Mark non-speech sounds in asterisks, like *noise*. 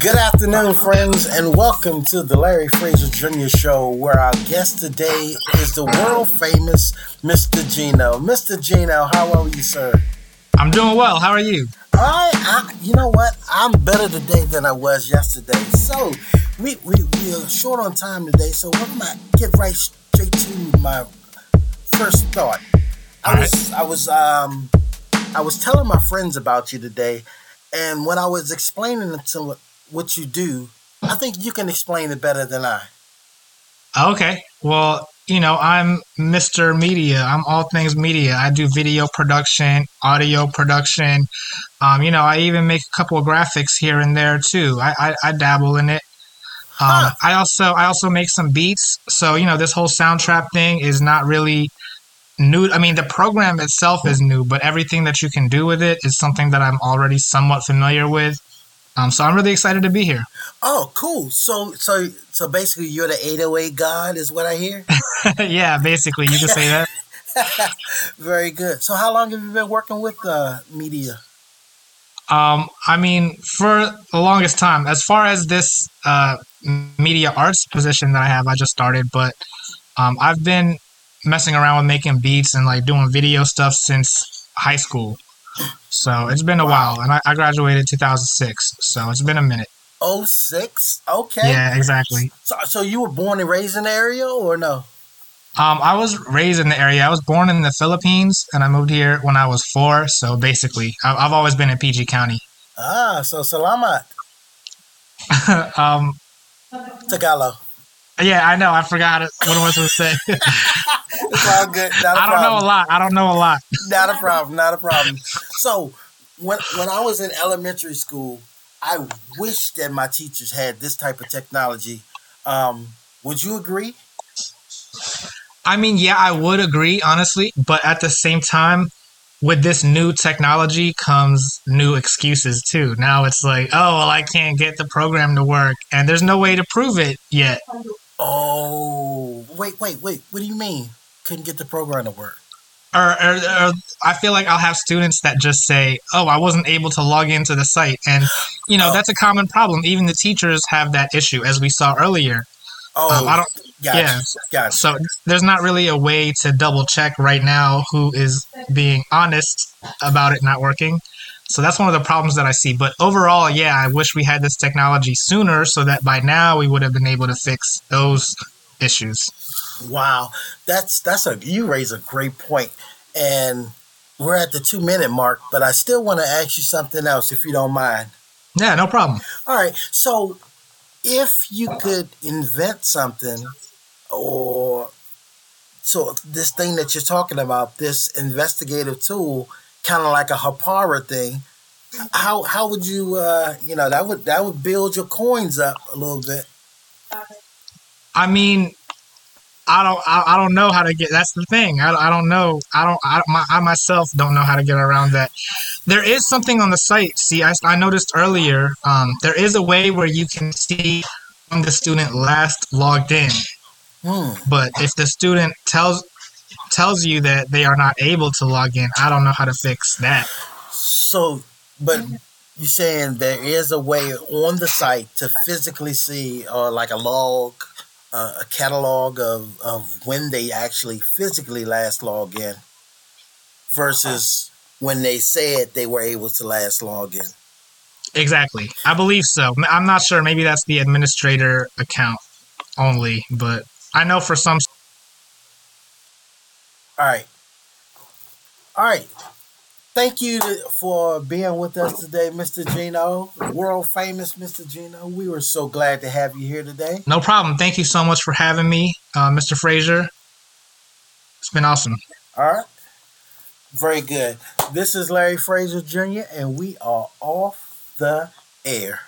Good afternoon, friends, and welcome to the Larry Fraser Jr. Show, where our guest today is the world famous Mr. Gino. Mr. Gino, how are you, sir? I'm doing well. How are you? Right, I, you know what? I'm better today than I was yesterday. So, we, we, we are short on time today, so we're going to get right straight to my first thought. I All was, I was, um, I was telling my friends about you today, and when I was explaining to them what you do, I think you can explain it better than I. Okay. Well, you know, I'm Mr. Media. I'm all things media. I do video production, audio production. Um, you know, I even make a couple of graphics here and there too. I, I, I dabble in it. Um, Huh. I also I also make some beats. So you know, this whole soundtrap thing is not really new. I mean, the program itself is new, but everything that you can do with it is something that I'm already somewhat familiar with. Um, so I'm really excited to be here. Oh, cool. So, so, so basically, you're the 808 god, is what I hear. *laughs* yeah, basically, you can say that. *laughs* Very good. So, how long have you been working with uh, media? Um, I mean, for the longest time, as far as this uh, media arts position that I have, I just started, but um, I've been messing around with making beats and like doing video stuff since high school. So it's been a Wow. while, and I, I graduated 2006, so it's been a minute. Oh six. Okay. Yeah, exactly. So, so you were born and raised in the area, or no? Um, I was raised in the area. I was born in the Philippines, and I moved here when I was four. So basically, I- I've always been in PG County. Ah, so salamat, *laughs* um, Tagalog. yeah, I know. I forgot. What I was going to say? *laughs* It's all good. Not a I don't problem. know a lot. I don't know a lot. Not a problem. Not a problem. So, when when I was in elementary school, I wish that my teachers had this type of technology. Um, would you agree? I mean, yeah, I would agree, honestly, but at the same time, with this new technology comes new excuses too. Now it's like, oh, well, I can't get the program to work, and there's no way to prove it yet. Oh, wait, wait, wait. What do you mean? Couldn't get the program to work? Or, or, or I feel like I'll have students that just say, oh, I wasn't able to log into the site. And, you know, Oh. that's a common problem. Even the teachers have that issue, as we saw earlier. Oh, Um, I don't, gotcha, yeah. gotcha. So there's not really a way to double check right now who is being honest about it not working. So that's one of the problems that I see. But overall, yeah, I wish we had this technology sooner so that by now we would have been able to fix those issues. Wow, that's that's a you raise a great point, and we're at the two minute mark. But I still want to ask you something else, if you don't mind. Yeah, no problem. All right, so if you could invent something, or so this thing that you're talking about, this investigative tool, kind of like a Hapara thing. How how would you uh you know that would that would build your coins up a little bit. I mean, I don't, I, I don't know how to get. That's the thing. I, I don't know. I don't. I, my, I myself don't know how to get around that. There is something on the site. See, I, I noticed earlier. Um, there is a way where you can see when the student last logged in. Hmm. But if the student tells tells you that they are not able to log in, I don't know how to fix that. So, but you're saying there is a way on the site to physically see, or like a log, uh, a catalog of, of when they actually physically last log in versus when they said they were able to last log in. Exactly. I believe so. I'm not sure. Maybe that's the administrator account only, but I know for some All right. All right. Thank you to- for being with us today, Mr. Gino, world famous Mr. Gino. We were so glad to have you here today. No problem. Thank you so much for having me, uh, Mr. Fraser. It's been awesome. All right. Very good. This is Larry Fraser Jr., and we are off the air.